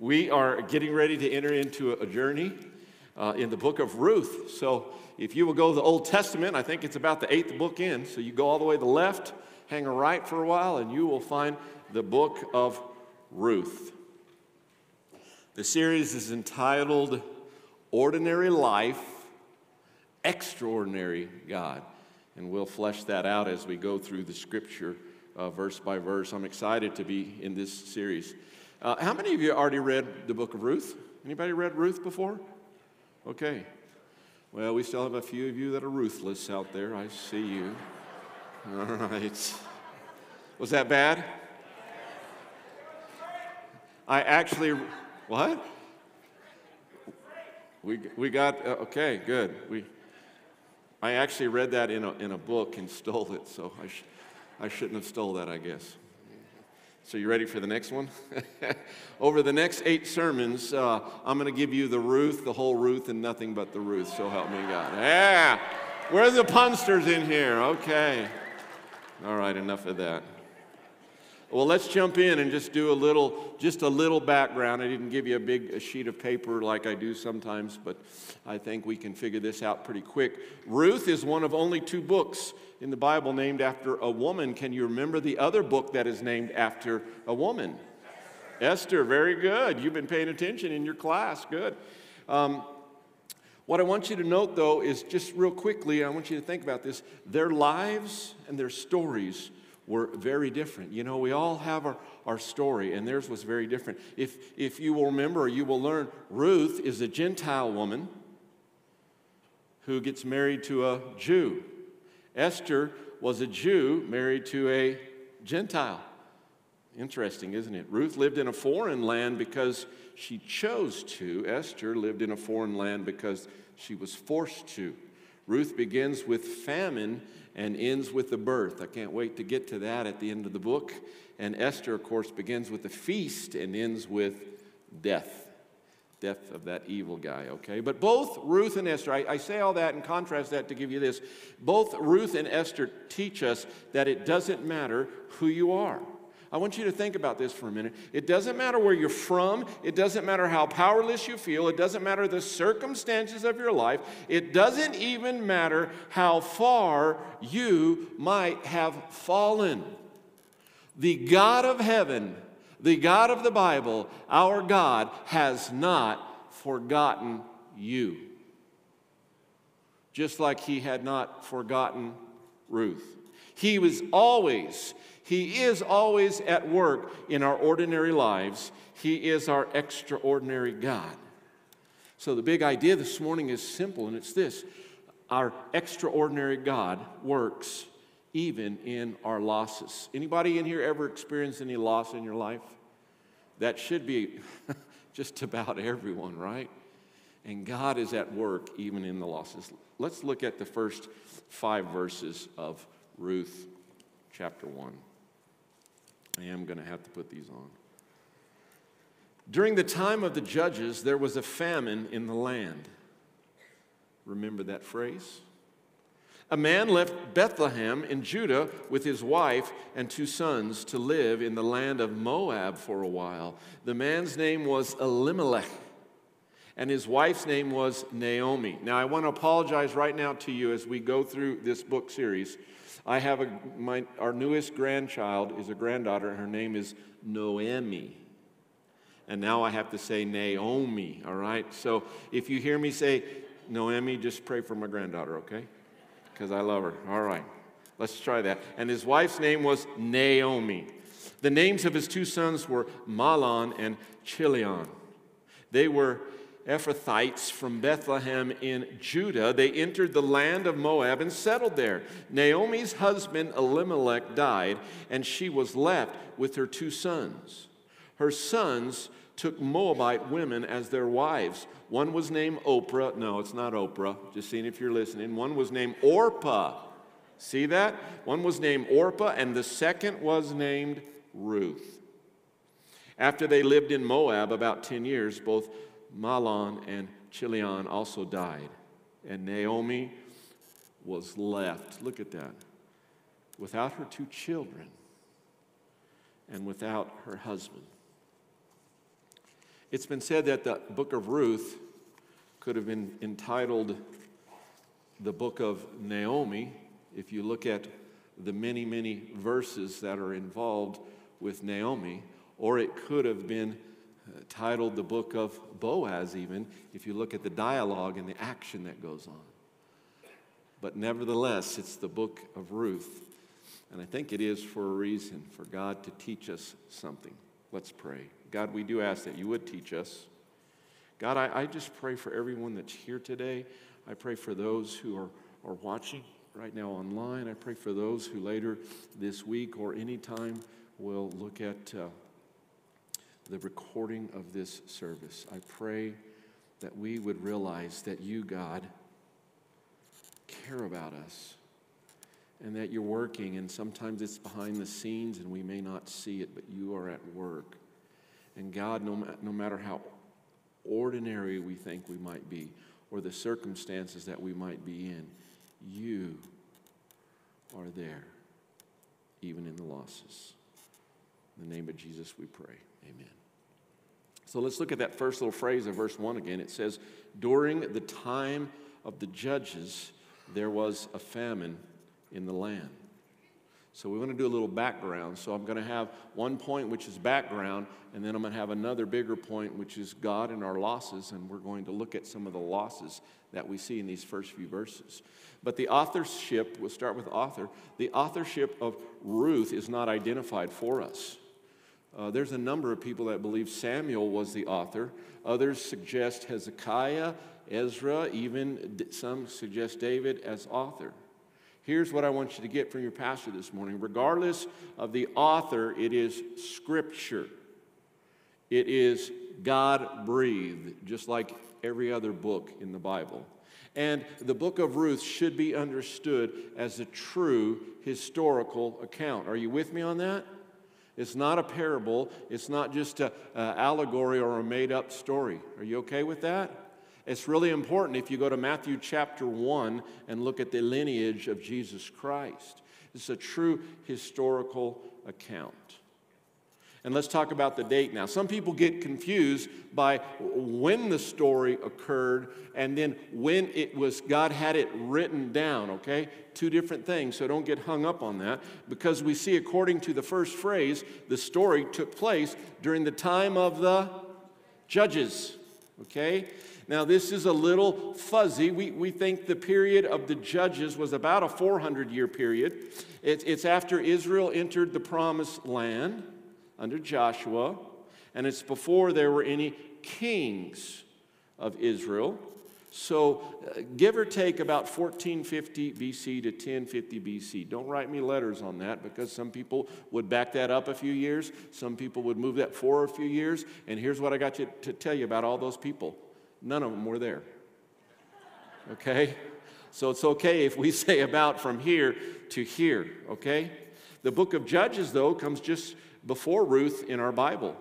We are getting ready to enter into a journey uh, in the book of Ruth. So, if you will go to the Old Testament, I think it's about the eighth book in. So, you go all the way to the left, hang a right for a while, and you will find the book of Ruth. The series is entitled Ordinary Life, Extraordinary God. And we'll flesh that out as we go through the scripture uh, verse by verse. I'm excited to be in this series. Uh, how many of you already read the book of Ruth? Anybody read Ruth before? Okay. Well, we still have a few of you that are ruthless out there. I see you. All right. Was that bad? I actually, what? We, we got, uh, okay, good. We, I actually read that in a, in a book and stole it, so I, sh- I shouldn't have stole that, I guess. So, you ready for the next one? Over the next eight sermons, uh, I'm going to give you the Ruth, the whole Ruth, and nothing but the Ruth. So help me God. Yeah. Where are the punsters in here? Okay. All right, enough of that. Well, let's jump in and just do a little, just a little background. I didn't give you a big a sheet of paper like I do sometimes, but I think we can figure this out pretty quick. Ruth is one of only two books in the Bible named after a woman. Can you remember the other book that is named after a woman? Esther, very good. You've been paying attention in your class. Good. Um, what I want you to note, though, is just real quickly, I want you to think about this. Their lives and their stories were very different. You know, we all have our, our story, and theirs was very different. If, if you will remember, you will learn, Ruth is a Gentile woman who gets married to a Jew. Esther was a Jew married to a Gentile. Interesting, isn't it? Ruth lived in a foreign land because she chose to. Esther lived in a foreign land because she was forced to. Ruth begins with famine and ends with the birth. I can't wait to get to that at the end of the book. And Esther, of course, begins with the feast and ends with death. Death of that evil guy, okay? But both Ruth and Esther, I, I, say all that and contrast that to give you this. Both Ruth and Esther teach us that it doesn't matter who you are. I want you to think about this for a minute. It doesn't matter where you're from, it doesn't matter how powerless you feel, it doesn't matter the circumstances of your life, it doesn't even matter how far you might have fallen. The God of heaven, the God of the Bible, our God, has not forgotten you. Just like he had not forgotten Ruth. He was always he is always at work in our ordinary lives. He is our extraordinary God. So the big idea this morning is simple, and it's this our extraordinary God works even in our losses. Anybody in here ever experienced any loss in your life? That should be just about everyone, right? And God is at work even in the losses. Let's look at the first five verses of Ruth chapter 1. I am going to have to put these on. During the time of the judges, there was a famine in the land. Remember that phrase? A man left Bethlehem in Judah with his wife and two sons to live in the land of Moab for a while. The man's name was Elimelech, and his wife's name was Naomi. Now, I want to apologize right now to you as we go through this book series I have a, my, our newest grandchild is a granddaughter, and her name is Noemi. And now I have to say Naomi, all right? So if you hear me say Noemi, just pray for my granddaughter, okay? Because I love her. All right, let's try that. And his wife's name was Naomi. The names of his two sons were Mahlon and Chilion. They were Ephrathites from Bethlehem in Judah. They entered the land of Moab and settled there. Naomi's husband Elimelech died, and she was left with her two sons. Her sons took Moabite women as their wives. One was named Oprah. No, it's not Oprah. Just seeing if you're listening. One was named Orpah. See that? One was named Orpah, and the second was named Ruth. After they lived in Moab about 10 years, both Mahlon and Chilion also died. And Naomi was left, look at that, without her two children and without her husband. It's been said that the book of Ruth could have been entitled the book of Naomi if you look at the many, many verses that are involved with Naomi, or it could have been titled the book of Boaz, even if you look at the dialogue and the action that goes on. But nevertheless, it's the book of Ruth. And I think it is for a reason, for God to teach us something. Let's pray. God, we do ask that you would teach us. God, I, I just pray for everyone that's here today. I pray for those who are, are watching right now online. I pray for those who later this week or anytime will look at uh, the recording of this service. I pray that we would realize that you, God, care about us and that you're working, and sometimes it's behind the scenes and we may not see it, but you are at work. And God, no, no matter how ordinary we think we might be, or the circumstances that we might be in, you are there, even in the losses. In the name of Jesus, we pray. Amen. So let's look at that first little phrase of verse 1 again. It says, During the time of the judges, there was a famine in the land. So we want to do a little background. So I'm going to have one point which is background, and then I'm going to have another bigger point which is God and our losses, and we're going to look at some of the losses that we see in these first few verses. But the authorship, we'll start with author, the authorship of Ruth is not identified for us. Uh, there's a number of people that believe Samuel was the author. Others suggest Hezekiah, Ezra, even some suggest David as author. Here's what I want you to get from your pastor this morning. Regardless of the author, it is scripture. It is God breathed, just like every other book in the Bible. And the book of Ruth should be understood as a true historical account. Are you with me on that? It's not a parable, it's not just an allegory or a made up story. Are you okay with that? It's really important if you go to Matthew chapter 1 and look at the lineage of Jesus Christ. It's a true historical account. And let's talk about the date now. Some people get confused by when the story occurred and then when it was, God had it written down, okay? Two different things, so don't get hung up on that. Because we see, according to the first phrase, the story took place during the time of the judges, okay? Now, this is a little fuzzy. We, we think the period of the judges was about a 400 year period. It, it's after Israel entered the promised land under Joshua, and it's before there were any kings of Israel. So, uh, give or take about 1450 BC to 1050 BC. Don't write me letters on that because some people would back that up a few years. Some people would move that forward a few years. And here's what I got you to tell you about all those people none of them were there. Okay? So, it's okay if we say about from here to here. Okay? The book of Judges, though, comes just before Ruth in our Bible.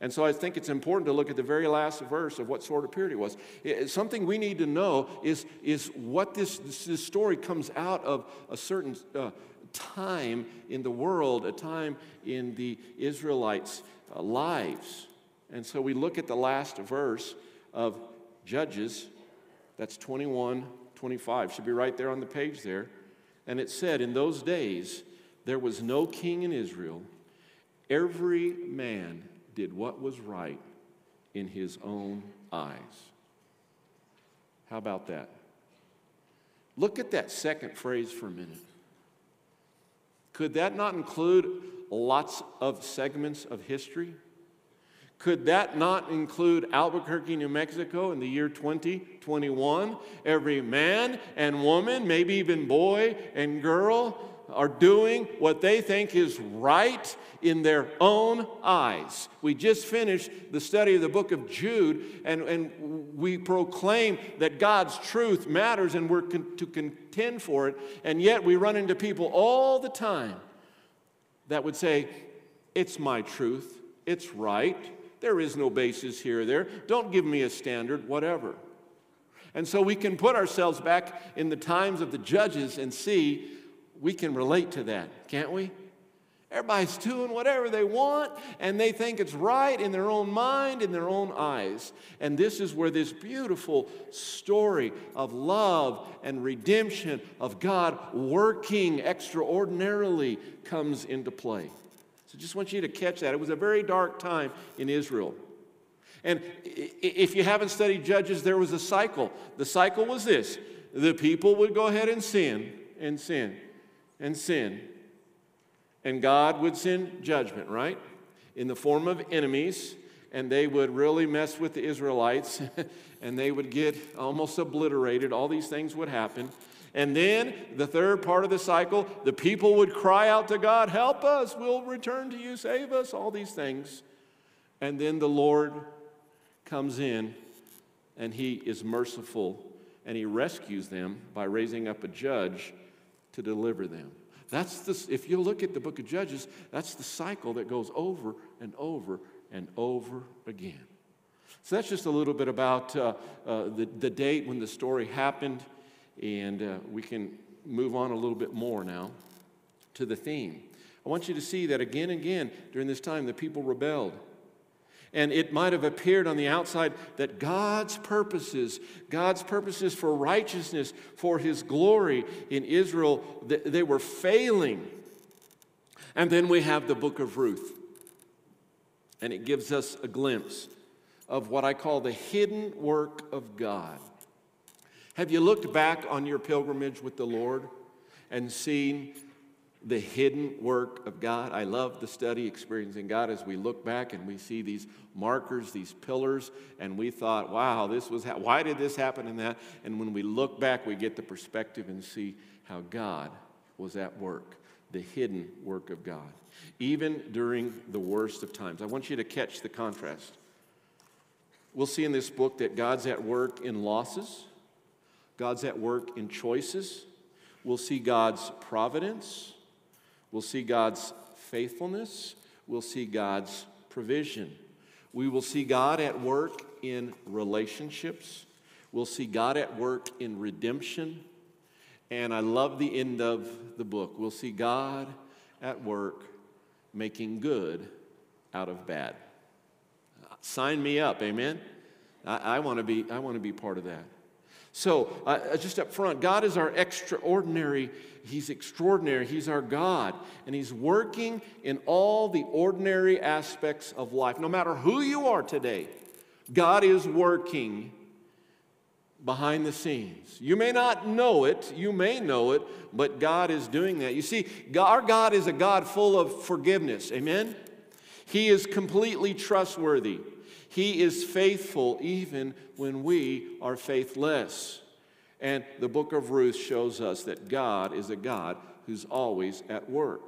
And so I think it's important to look at the very last verse of what sort of period it was. It, something we need to know is, is what this, this, this story comes out of a certain uh, time in the world, a time in the Israelites' uh, lives. And so we look at the last verse of Judges, that's 21, 25, should be right there on the page there. And it said, In those days, there was no king in Israel Every man did what was right in his own eyes. How about that? Look at that second phrase for a minute. Could that not include lots of segments of history? Could that not include Albuquerque, New Mexico in the year 2021? Every man and woman, maybe even boy and girl, are doing what they think is right in their own eyes. We just finished the study of the book of Jude, and, and we proclaim that God's truth matters and we're con- to contend for it, and yet we run into people all the time that would say, It's my truth, it's right, there is no basis here or there, don't give me a standard, whatever. And so we can put ourselves back in the times of the judges and see we can relate to that, can't we? Everybody's doing whatever they want, and they think it's right in their own mind, in their own eyes. And this is where this beautiful story of love and redemption, of God working extraordinarily, comes into play. So just want you to catch that. It was a very dark time in Israel. And if you haven't studied Judges, there was a cycle. The cycle was this the people would go ahead and sin and sin and sin. And God would send judgment, right? In the form of enemies. And they would really mess with the Israelites and they would get almost obliterated. All these things would happen. And then the third part of the cycle, the people would cry out to God, Help us, we'll return to you, save us, all these things. And then the Lord comes in and he is merciful and he rescues them by raising up a judge to deliver them. That's the, if you look at the book of Judges, that's the cycle that goes over and over and over again. So that's just a little bit about uh, uh, the, the date when the story happened, and uh, we can move on a little bit more now to the theme. I want you to see that again and again during this time the people rebelled. And it might have appeared on the outside that God's purposes, God's purposes for righteousness, for his glory in Israel, they were failing. And then we have the book of Ruth. And it gives us a glimpse of what I call the hidden work of God. Have you looked back on your pilgrimage with the Lord and seen the hidden work of God. I love the study experiencing God as we look back and we see these markers, these pillars, and we thought, wow, this was ha- why did this happen and that? And when we look back, we get the perspective and see how God was at work, the hidden work of God, even during the worst of times. I want you to catch the contrast. We'll see in this book that God's at work in losses, God's at work in choices. We'll see God's providence We'll see God's faithfulness. We'll see God's provision. We will see God at work in relationships. We'll see God at work in redemption. And I love the end of the book. We'll see God at work making good out of bad. Sign me up, amen? I, I want to be, I want to be part of that. So, uh, just up front, God is our extraordinary, He's extraordinary, He's our God, and He's working in all the ordinary aspects of life. No matter who you are today, God is working behind the scenes. You may not know it, you may know it, but God is doing that. You see, our God is a God full of forgiveness. Amen? He is completely trustworthy. He is faithful even when we are faithless. And the book of Ruth shows us that God is a God who's always at work.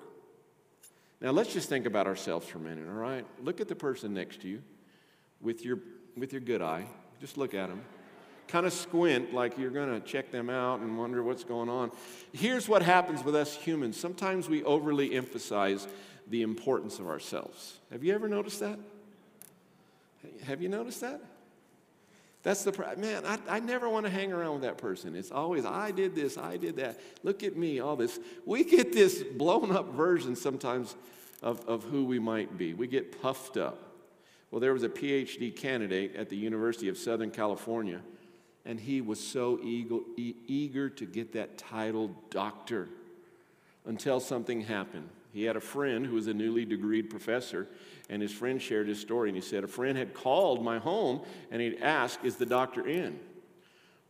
Now, let's just think about ourselves for a minute, all right? Look at the person next to you with your, with your good eye. Just look at them. Kind of squint like you're going to check them out and wonder what's going on. Here's what happens with us humans sometimes we overly emphasize the importance of ourselves. Have you ever noticed that? Have you noticed that? That's the man. I, I never want to hang around with that person. It's always I did this, I did that. Look at me, all this. We get this blown up version sometimes of, of who we might be. We get puffed up. Well, there was a PhD candidate at the University of Southern California, and he was so eager, eager to get that title doctor until something happened. He had a friend who was a newly degreed professor, and his friend shared his story. And he said, A friend had called my home and he'd asked, Is the doctor in?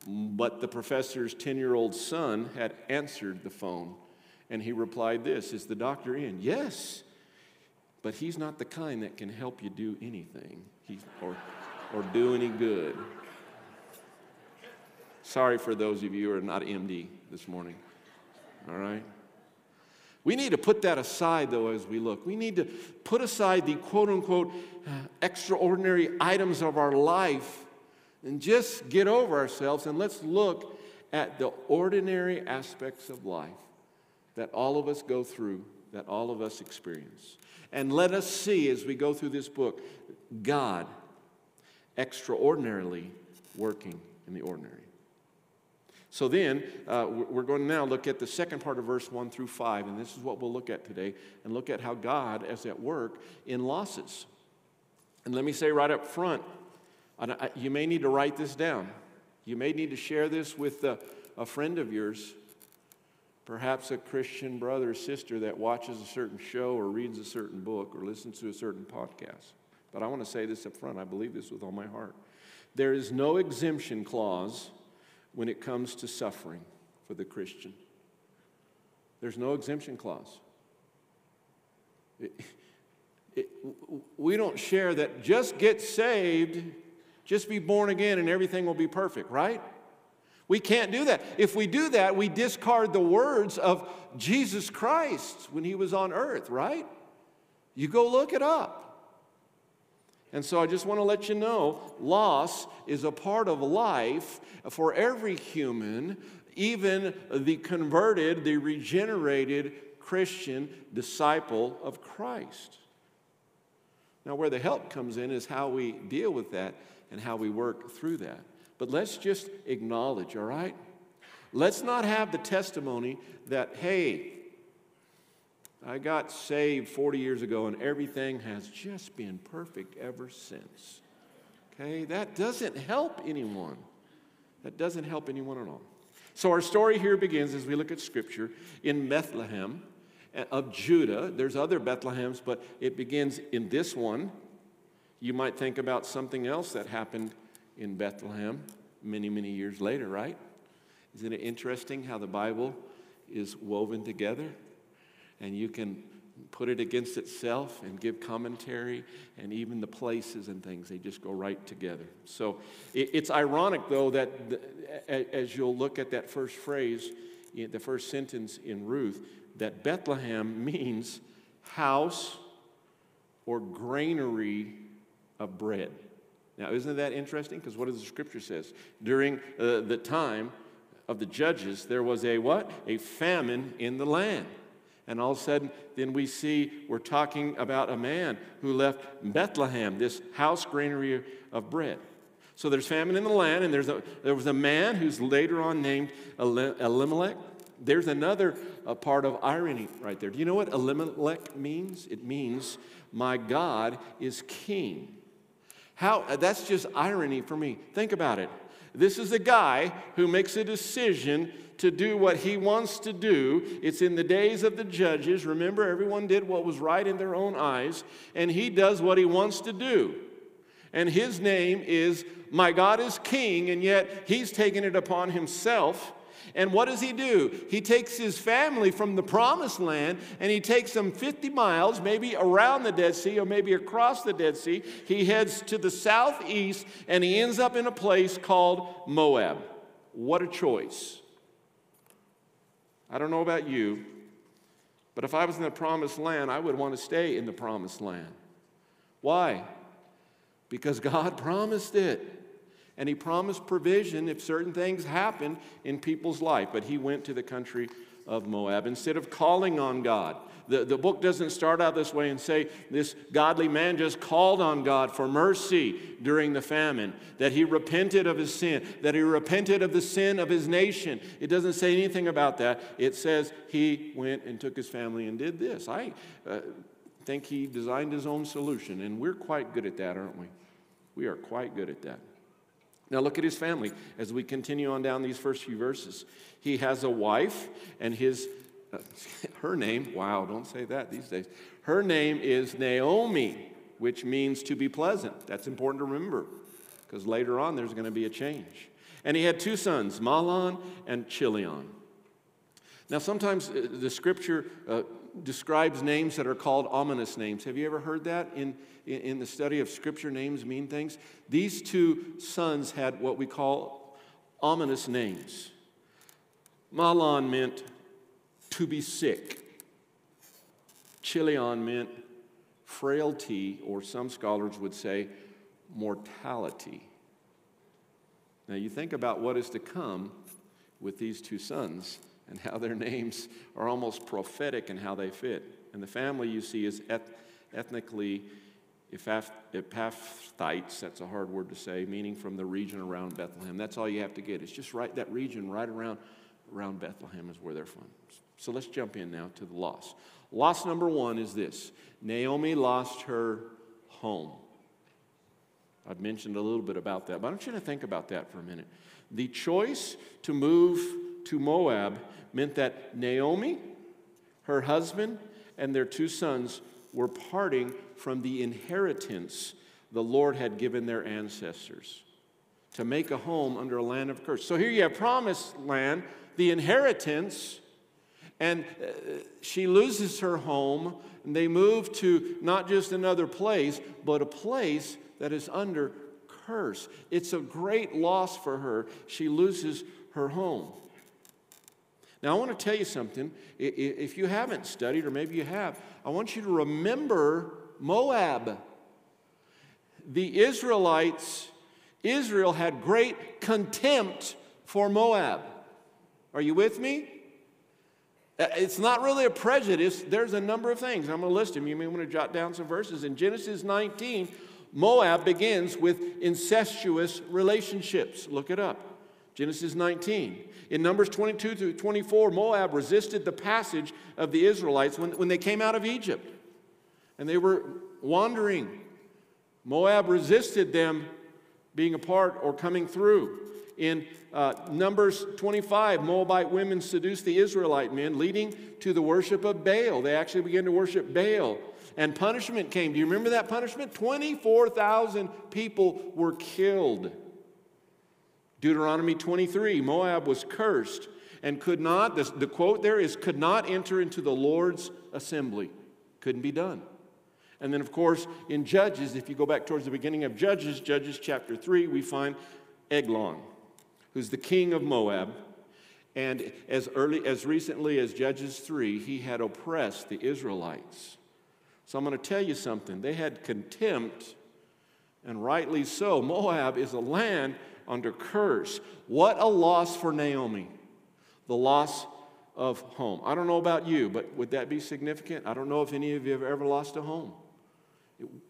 But the professor's 10 year old son had answered the phone. And he replied, This, is the doctor in? Yes. But he's not the kind that can help you do anything he's, or, or do any good. Sorry for those of you who are not MD this morning. All right? We need to put that aside, though, as we look. We need to put aside the quote unquote uh, extraordinary items of our life and just get over ourselves and let's look at the ordinary aspects of life that all of us go through, that all of us experience. And let us see as we go through this book God extraordinarily working in the ordinary. So then, uh, we're going to now look at the second part of verse 1 through 5, and this is what we'll look at today, and look at how God is at work in losses. And let me say right up front, you may need to write this down. You may need to share this with a, a friend of yours, perhaps a Christian brother or sister that watches a certain show or reads a certain book or listens to a certain podcast. But I want to say this up front. I believe this with all my heart. There is no exemption clause when it comes to suffering for the Christian. There's no exemption clause. It, it, we don't share that just get saved, just be born again, and everything will be perfect, right? We can't do that. If we do that, we discard the words of Jesus Christ when he was on earth, right? You go look it up. And so I just want to let you know loss is a part of life for every human, even the converted, the regenerated Christian disciple of Christ. Now, where the help comes in is how we deal with that and how we work through that. But let's just acknowledge, all right? Let's not have the testimony that, hey, I got saved 40 years ago and everything has just been perfect ever since. Okay, that doesn't help anyone. That doesn't help anyone at all. So, our story here begins as we look at scripture in Bethlehem uh, of Judah. There's other Bethlehems, but it begins in this one. You might think about something else that happened in Bethlehem many, many years later, right? Isn't it interesting how the Bible is woven together? And you can put it against itself and give commentary and even the places and things. They just go right together. So it's ironic though that as you'll look at that first phrase the first sentence in ruth that bethlehem means house or granary of bread. Now isn't that interesting? Because what does the scripture says? During uh, the time of the judges there was a what? A famine in the land and all of a sudden, then we see we're talking about a man who left Bethlehem, this house granary of bread. So there's famine in the land, and there's a, there was a man who's later on named Elimelech. There's another uh, part of irony right there. Do you know what Elimelech means? It means, my God is king. How, that's just irony for me. Think about it. This is a guy who makes a decision to do what he wants to do. It's in the days of the judges. Remember, everyone did what was right in their own eyes, and he does what he wants to do. And his name is My God is King, and yet he's taken it upon himself. And what does he do? He takes his family from the promised land and he takes them 50 miles, maybe around the Dead Sea or maybe across the Dead Sea. He heads to the southeast and he ends up in a place called Moab. What a choice. I don't know about you, but if I was in the promised land, I would want to stay in the promised land. Why? Because God promised it. And He promised provision if certain things happened in people's life. But He went to the country of Moab instead of calling on God. The, the book doesn't start out this way and say this godly man just called on God for mercy during the famine, that he repented of his sin, that he repented of the sin of his nation. It doesn't say anything about that. It says he went and took his family and did this. I uh, think he designed his own solution, and we're quite good at that, aren't we? We are quite good at that. Now, look at his family as we continue on down these first few verses. He has a wife, and his her name, wow, don't say that these days. Her name is Naomi, which means to be pleasant. That's important to remember because later on there's going to be a change. And he had two sons, Mahlon and Chilion. Now, sometimes uh, the scripture uh, describes names that are called ominous names. Have you ever heard that in, in the study of scripture? Names mean things. These two sons had what we call ominous names. Mahlon meant to be sick. Chilion meant frailty, or some scholars would say mortality. Now, you think about what is to come with these two sons and how their names are almost prophetic in how they fit. And the family you see is eth- ethnically Epaphrathites, that's a hard word to say, meaning from the region around Bethlehem. That's all you have to get. It's just right, that region right around, around Bethlehem is where they're from. So let's jump in now to the loss. Loss number one is this Naomi lost her home. I've mentioned a little bit about that, but I want you to think about that for a minute. The choice to move to Moab meant that Naomi, her husband, and their two sons were parting from the inheritance the Lord had given their ancestors to make a home under a land of curse. So here you have promised land, the inheritance, and uh, she loses her home, and they move to not just another place, but a place that is under curse. It's a great loss for her. She loses her home. Now, I want to tell you something. If you haven't studied, or maybe you have, I want you to remember Moab. The Israelites, Israel had great contempt for Moab. Are you with me? Uh, it's not really a prejudice. There's a number of things. I'm going to list them. You may want to jot down some verses. In Genesis 19, Moab begins with incestuous relationships. Look it up. Genesis 19. In Numbers 22 through 24, Moab resisted the passage of the Israelites when, when they came out of Egypt and they were wandering. Moab resisted them being a part or coming through. In uh, Numbers 25, Moabite women seduced the Israelite men, leading to the worship of Baal. They actually began to worship Baal. And punishment came. Do you remember that punishment? 24,000 people were killed. Deuteronomy 23 Moab was cursed and could not, the, the quote there is, could not enter into the Lord's assembly. Couldn't be done. And then, of course, in Judges, if you go back towards the beginning of Judges, Judges chapter 3, we find Eglon, who's the king of Moab. And as early as recently as Judges 3, he had oppressed the Israelites. So I'm going to tell you something. They had contempt, and rightly so. Moab is a land under curse. What a loss for Naomi. The loss of home. I don't know about you, but would that be significant? I don't know if any of you have ever lost a home.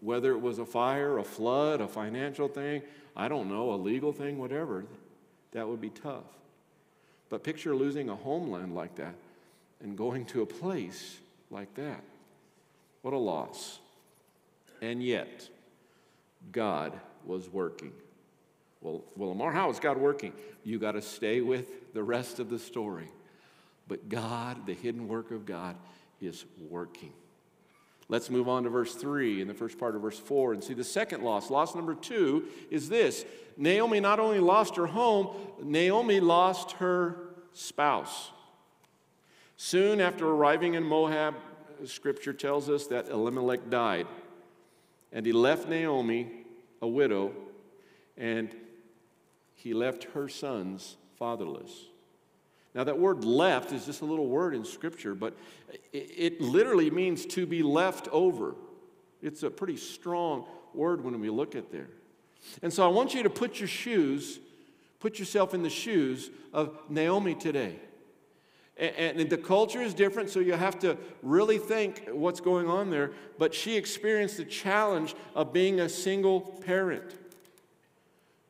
Whether it was a fire, a flood, a financial thing, I don't know, a legal thing, whatever, that would be tough. But picture losing a homeland like that and going to a place like that. What a loss. And yet, God was working. Well, well, Lamar, how is God working? You got to stay with the rest of the story. But God, the hidden work of God, is working. Let's move on to verse 3 in the first part of verse 4 and see the second loss. Loss number two is this Naomi not only lost her home, Naomi lost her spouse. Soon after arriving in Moab, scripture tells us that Elimelech died, and he left Naomi a widow, and he left her sons fatherless. Now, that word left is just a little word in Scripture, but it, it, literally means to be left over. It's a pretty strong word when we look at there. And so I want you to put your shoes, put yourself in the shoes of Naomi today. And the culture is different, so you have to really think what's going on there. But she experienced the challenge of being a single parent.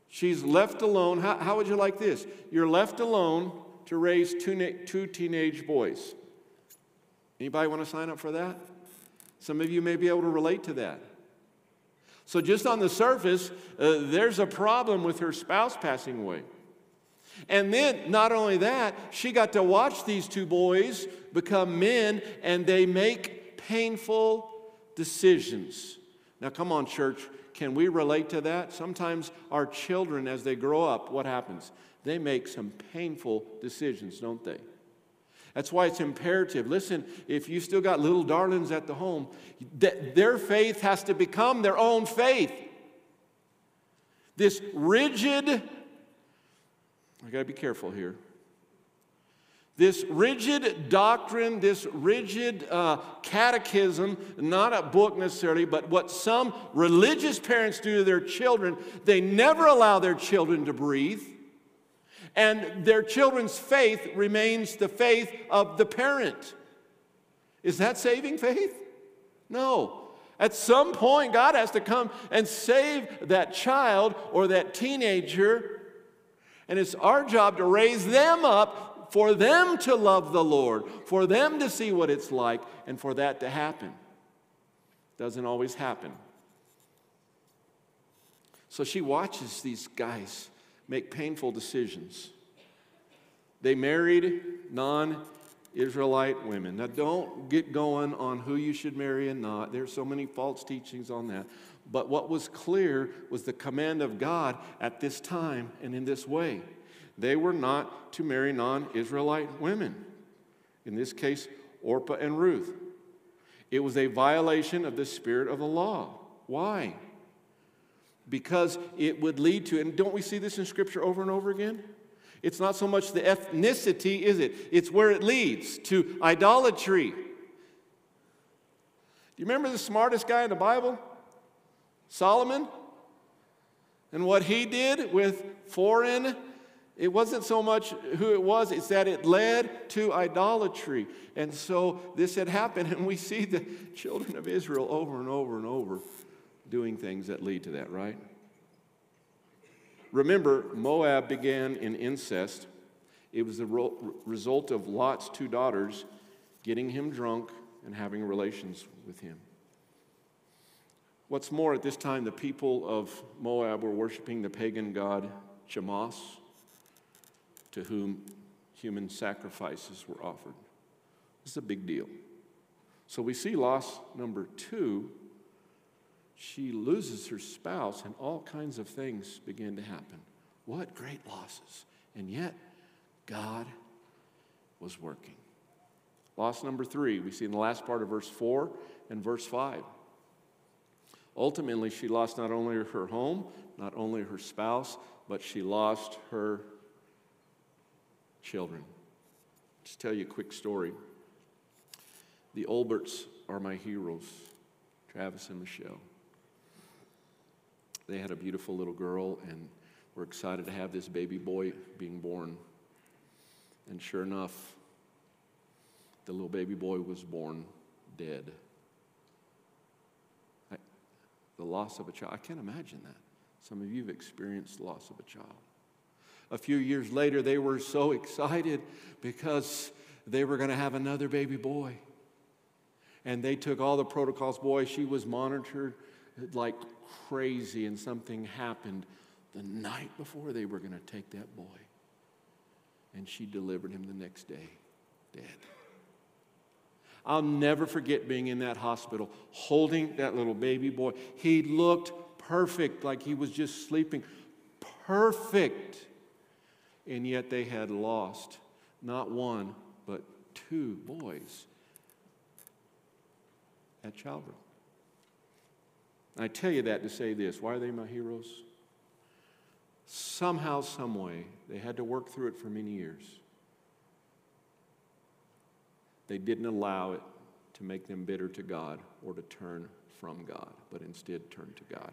She's left alone. How, how, would you like this? You're left alone to raise two, two teenage boys. Anybody want to sign up for that? Some of you may be able to relate to that. So, just on the surface, uh, there's a problem with her spouse passing away. And then, not only that, she got to watch these two boys become men and they make painful decisions. Now, come on, church. Can we relate to that? Sometimes our children, as they grow up, what happens? They make some painful decisions, don't they? That's why it's imperative. Listen, if you still got little darlings at the home, their faith has to become their own faith. This rigid, I got to be careful here. This rigid doctrine, this rigid uh, catechism, not a book necessarily, but what some religious parents do to their children, they never allow their children to breathe. And their children's faith remains the faith of the parent. Is that saving faith? No. At some point, God has to come and save that child or that teenager. And it's our job to raise them up for them to love the Lord, for them to see what it's like, and for that to happen. Doesn't always happen. So she watches these guys make painful decisions. They married non Israelite women. Now, don't get going on who you should marry and not. There's so many false teachings on that. But what was clear was the command of God at this time and in this way. They were not to marry non Israelite women. In this case, Orpah and Ruth. It was a violation of the spirit of the law. Why? Because it would lead to, and don't we see this in Scripture over and over again? It's not so much the ethnicity, is it? It's where it leads to idolatry. Do you remember the smartest guy in the Bible? Solomon? And what he did with foreign, it wasn't so much who it was, it's that it led to idolatry. And so this had happened, and we see the children of Israel over and over and over doing things that lead to that, right? Remember, Moab began in incest. It was the result of Lot's two daughters getting him drunk and having relations with him. What's more, at this time, the people of Moab were worshiping the pagan god Chemosh, to whom human sacrifices were offered. This is a big deal. So we see loss number two she loses her spouse, and all kinds of things begin to happen. What great losses. And yet, God was working. Loss number three, we see in the last part of verse 4 and verse 5. Ultimately, she lost not only her home, not only her spouse, but she lost her children. Just tell you a quick story. The Olberts are my heroes, Travis and Michelle. They had a beautiful little girl, and we're excited to have this baby boy being born. And sure enough, the little baby boy was born dead. I, the loss of a child, I can't imagine that. Some of you have experienced the loss of a child. A few years later, they were so excited because they were going to have another baby boy. And they took all the protocols. Boy, she was monitored like crazy and something happened the night before they were going to take that boy. And she delivered him the next day, dead. I'll never forget being in that hospital, holding that little baby boy. He looked perfect, like he was just sleeping. Perfect. And yet they had lost not one, but two boys at childbirth. I tell you that to say this why are they my heroes? Somehow, someway, they had to work through it for many years. They didn't allow it to make them bitter to God or to turn from God, but instead turned to God.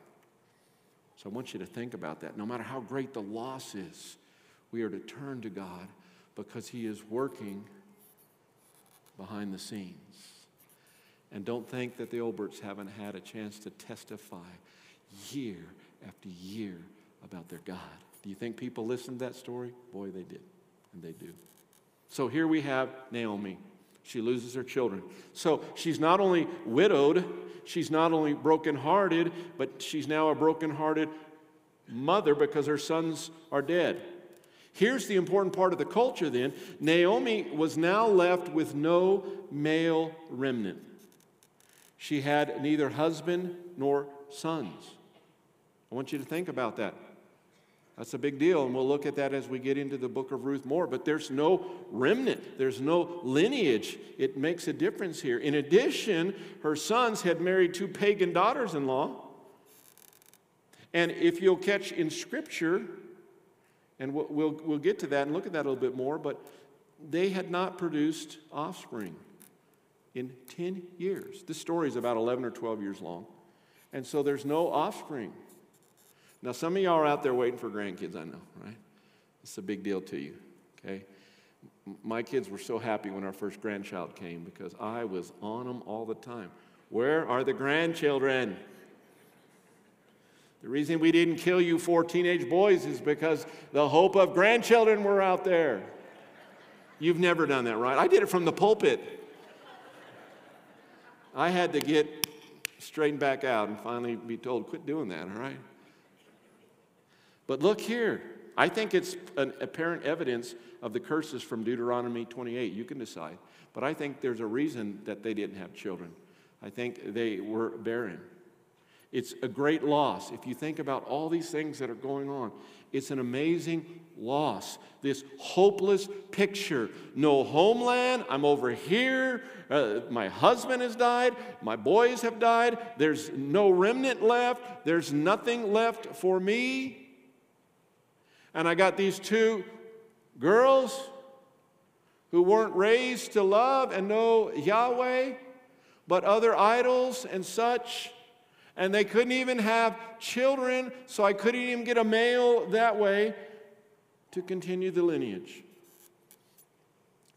So I want you to think about that. No matter how great the loss is, we are to turn to God because He is working behind the scenes. And don't think that the Olberts haven't had a chance to testify year after year about their God. Do you think people listened to that story? Boy, they did. And they do. So here we have Naomi. She loses her children. So she's not only widowed, she's not only brokenhearted, but she's now a brokenhearted mother because her sons are dead. Here's the important part of the culture then Naomi was now left with no male remnant. She had neither husband nor sons. I want you to think about that. That's a big deal, and we'll look at that as we get into the book of Ruth more. But there's no remnant, there's no lineage. It makes a difference here. In addition, her sons had married two pagan daughters in law. And if you'll catch in Scripture, and we'll, we'll, we'll get to that and look at that a little bit more, but they had not produced offspring in 10 years. This story is about 11 or 12 years long. And so there's no offspring. Now, some of y'all are out there waiting for grandkids, I know, right? It's a big deal to you, okay? My kids were so happy when our first grandchild came because I was on them all the time. Where are the grandchildren? The reason we didn't kill you four teenage boys is because the hope of grandchildren were out there. You've never done that, right? I did it from the pulpit. I had to get straightened back out and finally be told, quit doing that, all right? But look here. I think it's an apparent evidence of the curses from Deuteronomy 28. You can decide. But I think there's a reason that they didn't have children. I think they were barren. It's a great loss. If you think about all these things that are going on, it's an amazing loss. This hopeless picture. No homeland. I'm over here. Uh, my husband has died. My boys have died. There's no remnant left. There's nothing left for me. And I got these two girls who weren't raised to love and know Yahweh, but other idols and such and they couldn't even have children, so I couldn't even get a male that way to continue the lineage.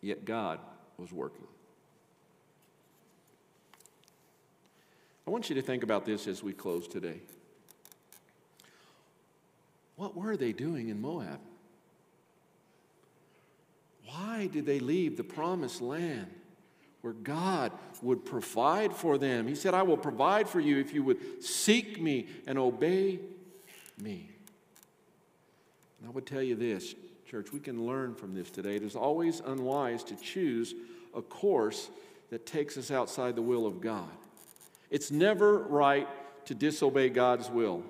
Yet God was working. I want you to think about this as we close today. What were they doing in Moab? Why did they leave the promised land? Where God would provide for them. He said, I will provide for you if you would seek me and obey me. And I would tell you this, church, we can learn from this today. It is always unwise to choose a course that takes us outside the will of God. It's never right to disobey God's will.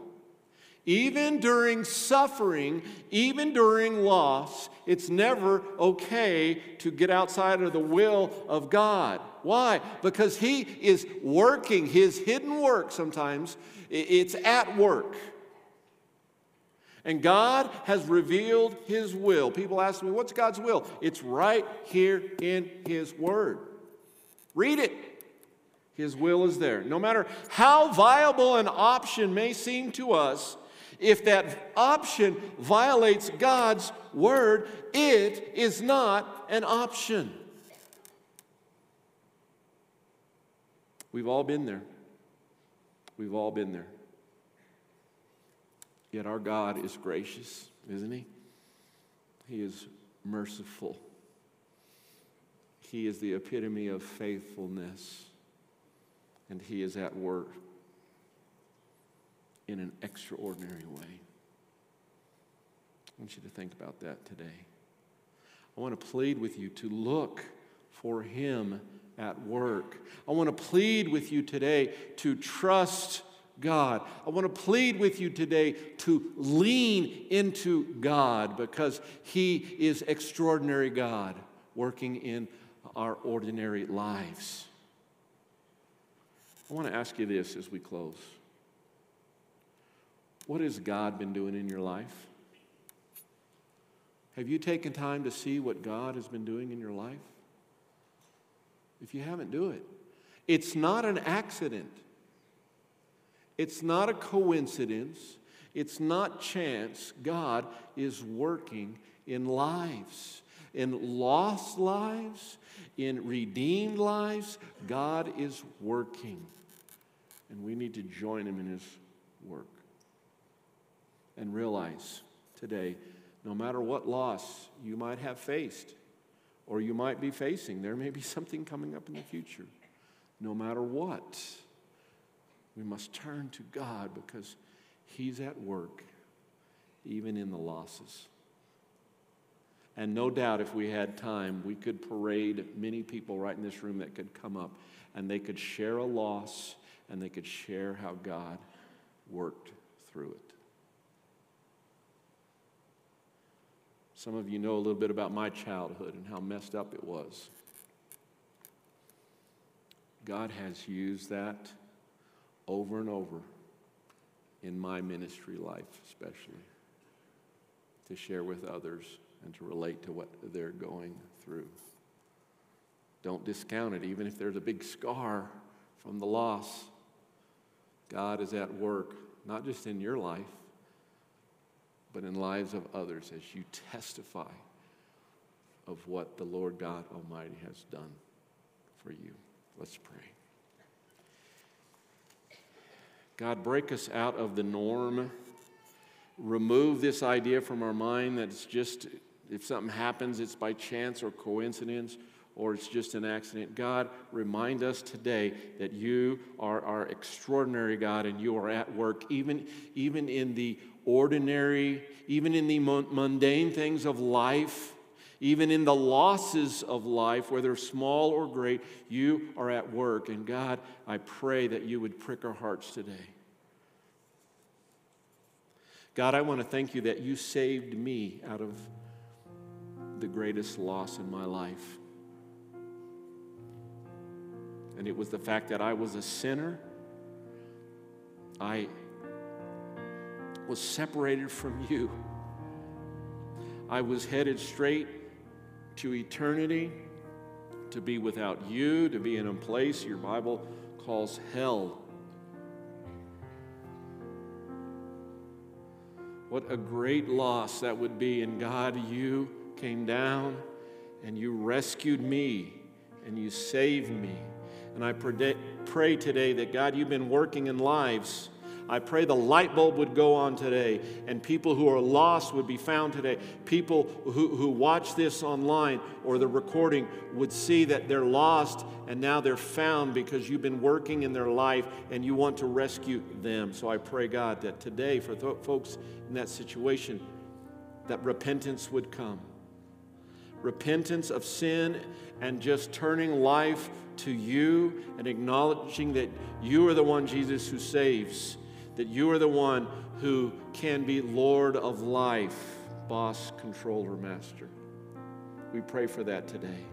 Even during suffering, even during loss, it's never okay to get outside of the will of God. Why? Because He is working, His hidden work sometimes, it's at work. And God has revealed His will. People ask me, what's God's will? It's right here in His Word. Read it. His will is there. No matter how viable an option may seem to us, if that option violates God's word, it is not an option. We've all been there. We've all been there. Yet our God is gracious, isn't He? He is merciful. He is the epitome of faithfulness, and He is at work in an extraordinary way. I want you to think about that today. I want to plead with you to look for Him at work. I want to plead with you today to trust God. I want to plead with you today to lean into God because He is extraordinary God working in our ordinary lives. I want to ask you this as we close. What has God been doing in your life? Have you taken time to see what God has been doing in your life? If you haven't, do it. It's not an accident. It's not a coincidence. It's not chance. God is working in lives, in lost lives, in redeemed lives. God is working. And we need to join Him in His work and realize today no matter what loss you might have faced or you might be facing, there may be something coming up in the future. No matter what, we must turn to God because He's at work even in the losses. And no doubt, if we had time, we could parade many people right in this room that could come up and they could share a loss and they could share how God worked through it. Some of you know a little bit about my childhood and how messed up it was. God has used that over and over in my ministry life, especially, to share with others and to relate to what they're going through. Don't discount it, even if there's a big scar from the loss. God is at work, not just in your life, but in lives of others as you testify of what the Lord God Almighty has done for you. Let's pray. God, break us out of the norm. Remove this idea from our mind that it's just, if something happens, it's by chance or coincidence or it's just an accident. God, remind us today that you are our extraordinary God and you are at work, even, even in the ordinary, even in the mundane things of life, even in the losses of life, whether small or great, you are at work. And God, I pray that you would prick our hearts today. God, I want to thank you that you saved me out of the greatest loss in my life. And it was the fact that I was a sinner. I was separated from you. I was headed straight to eternity, to be without you, to be in a place your Bible calls hell. What a great loss that would be. And God, you came down and you rescued me and you saved me. And I pray today that God, you've been working in lives. I pray the light bulb would go on today and people who are lost would be found today. People who, who watch this online or the recording would see that they're lost and now they're found because you've been working in their life and you want to rescue them. So I pray, God, that today for th- folks in that situation, that repentance would come. Repentance of sin and just turning life to you and acknowledging that you are the one, Jesus, who saves, that you are the one who can be Lord of life, boss, controller, master. We pray for that today.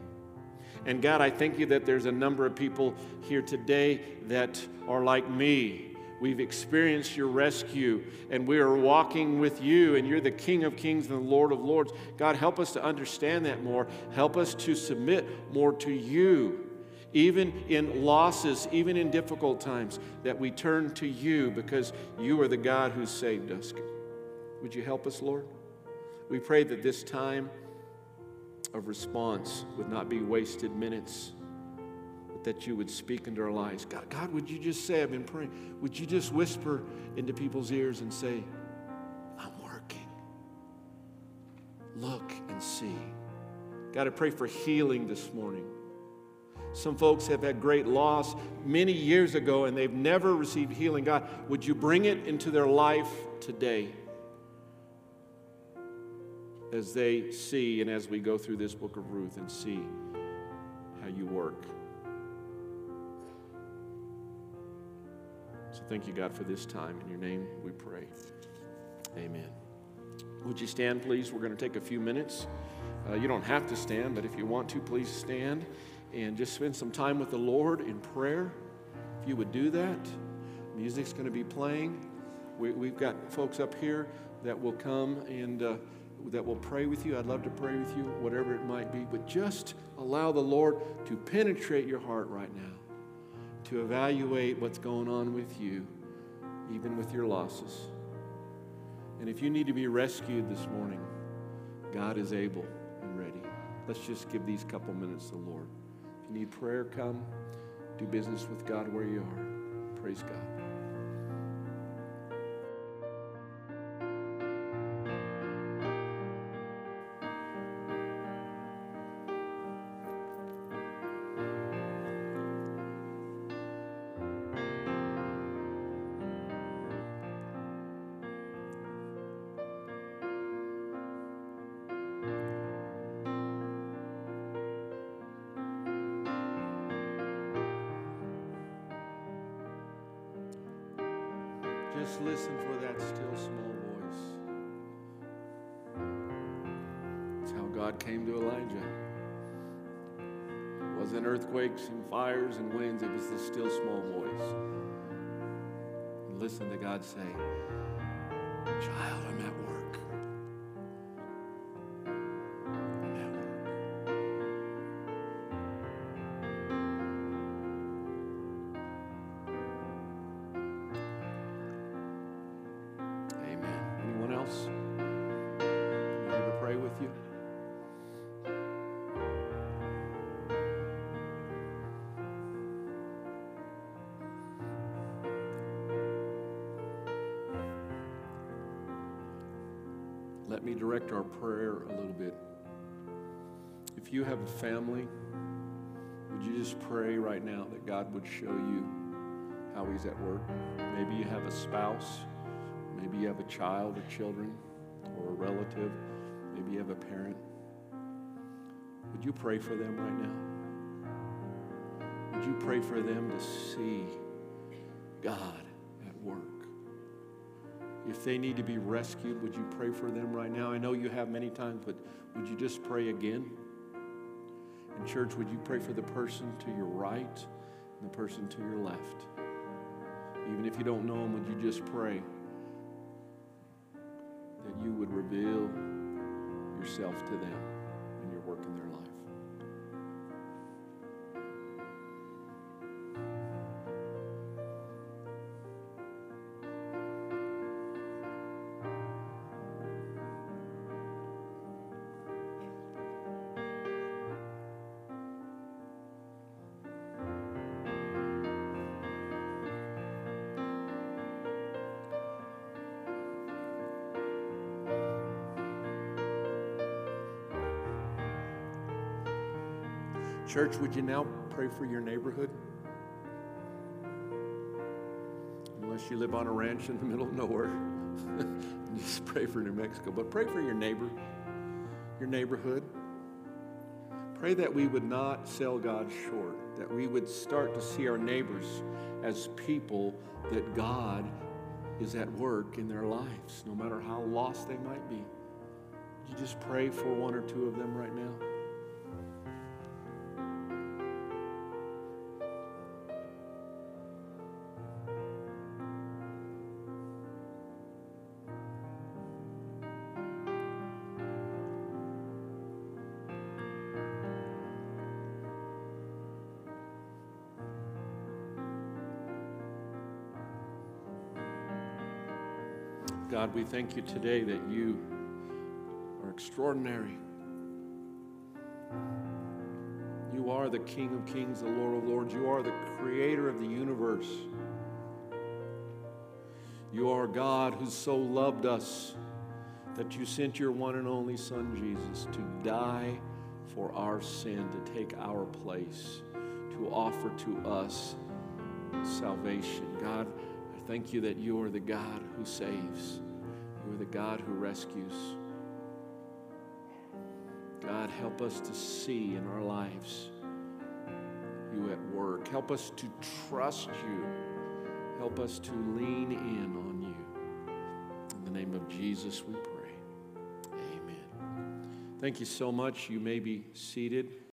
And God, I thank you that there's a number of people here today that are like me We've experienced your rescue and we are walking with you, and you're the King of Kings and the Lord of Lords. God, help us to understand that more. Help us to submit more to you, even in losses, even in difficult times, that we turn to you because you are the God who saved us. Would you help us, Lord? We pray that this time of response would not be wasted minutes but that you would speak into our lives. God, God, would you just say, I've been praying, would you just whisper into people's ears and say, I'm working. Look and see. God, I pray for healing this morning. Some folks have had great loss many years ago and they've never received healing. God, would you bring it into their life today as they see and as we go through this book of Ruth and see how you work? So thank you, God, for this time. In your name we pray. Amen. Would you stand, please? We're going to take a few minutes. Uh, you don't have to stand, but if you want to, please stand and just spend some time with the Lord in prayer. If you would do that, music's going to be playing. We, have got folks up here that will come and uh, that will pray with you. I'd love to pray with you, whatever it might be, but just allow the Lord to penetrate your heart right now to evaluate what's going on with you, even with your losses. And if you need to be rescued this morning, God is able and ready. Let's just give these couple minutes to the Lord. If you need prayer, come. Do business with God where you are. Praise God. Just listen for that still small voice. It's how God came to Elijah. It wasn't earthquakes and fires and winds, it was the still small voice. Listen to God say, Child, God would show you how He's at work? Maybe you have a spouse, maybe you have a child or children or a relative, maybe you have a parent. Would you pray for them right now? Would you pray for them to see God at work? If they need to be rescued, would you pray for them right now? I know you have many times, but would you just pray again? In church, would you pray for the person to your right and the person to your left? Even if you don't know them, would you just pray that you would reveal yourself to them Church, would you now pray for your neighborhood? Unless you live on a ranch in the middle of nowhere, just pray for New Mexico. But pray for your neighbor, your neighborhood. Pray that we would not sell God short, that we would start to see our neighbors as people that God is at work in their lives, no matter how lost they might be. Would you just pray for one or two of them right now? We thank you today that you are extraordinary. You are the King of kings, the Lord of lords. You are the creator of the universe. You are God who so loved us that you sent your one and only Son, Jesus, to die for our sin, to take our place, to offer to us salvation. God, I thank you that you are the God who saves, God who rescues. God, help us to see in our lives you at work. Help us to trust you. Help us to lean in on you. In the name of Jesus, we pray. Amen. Thank you so much. You may be seated.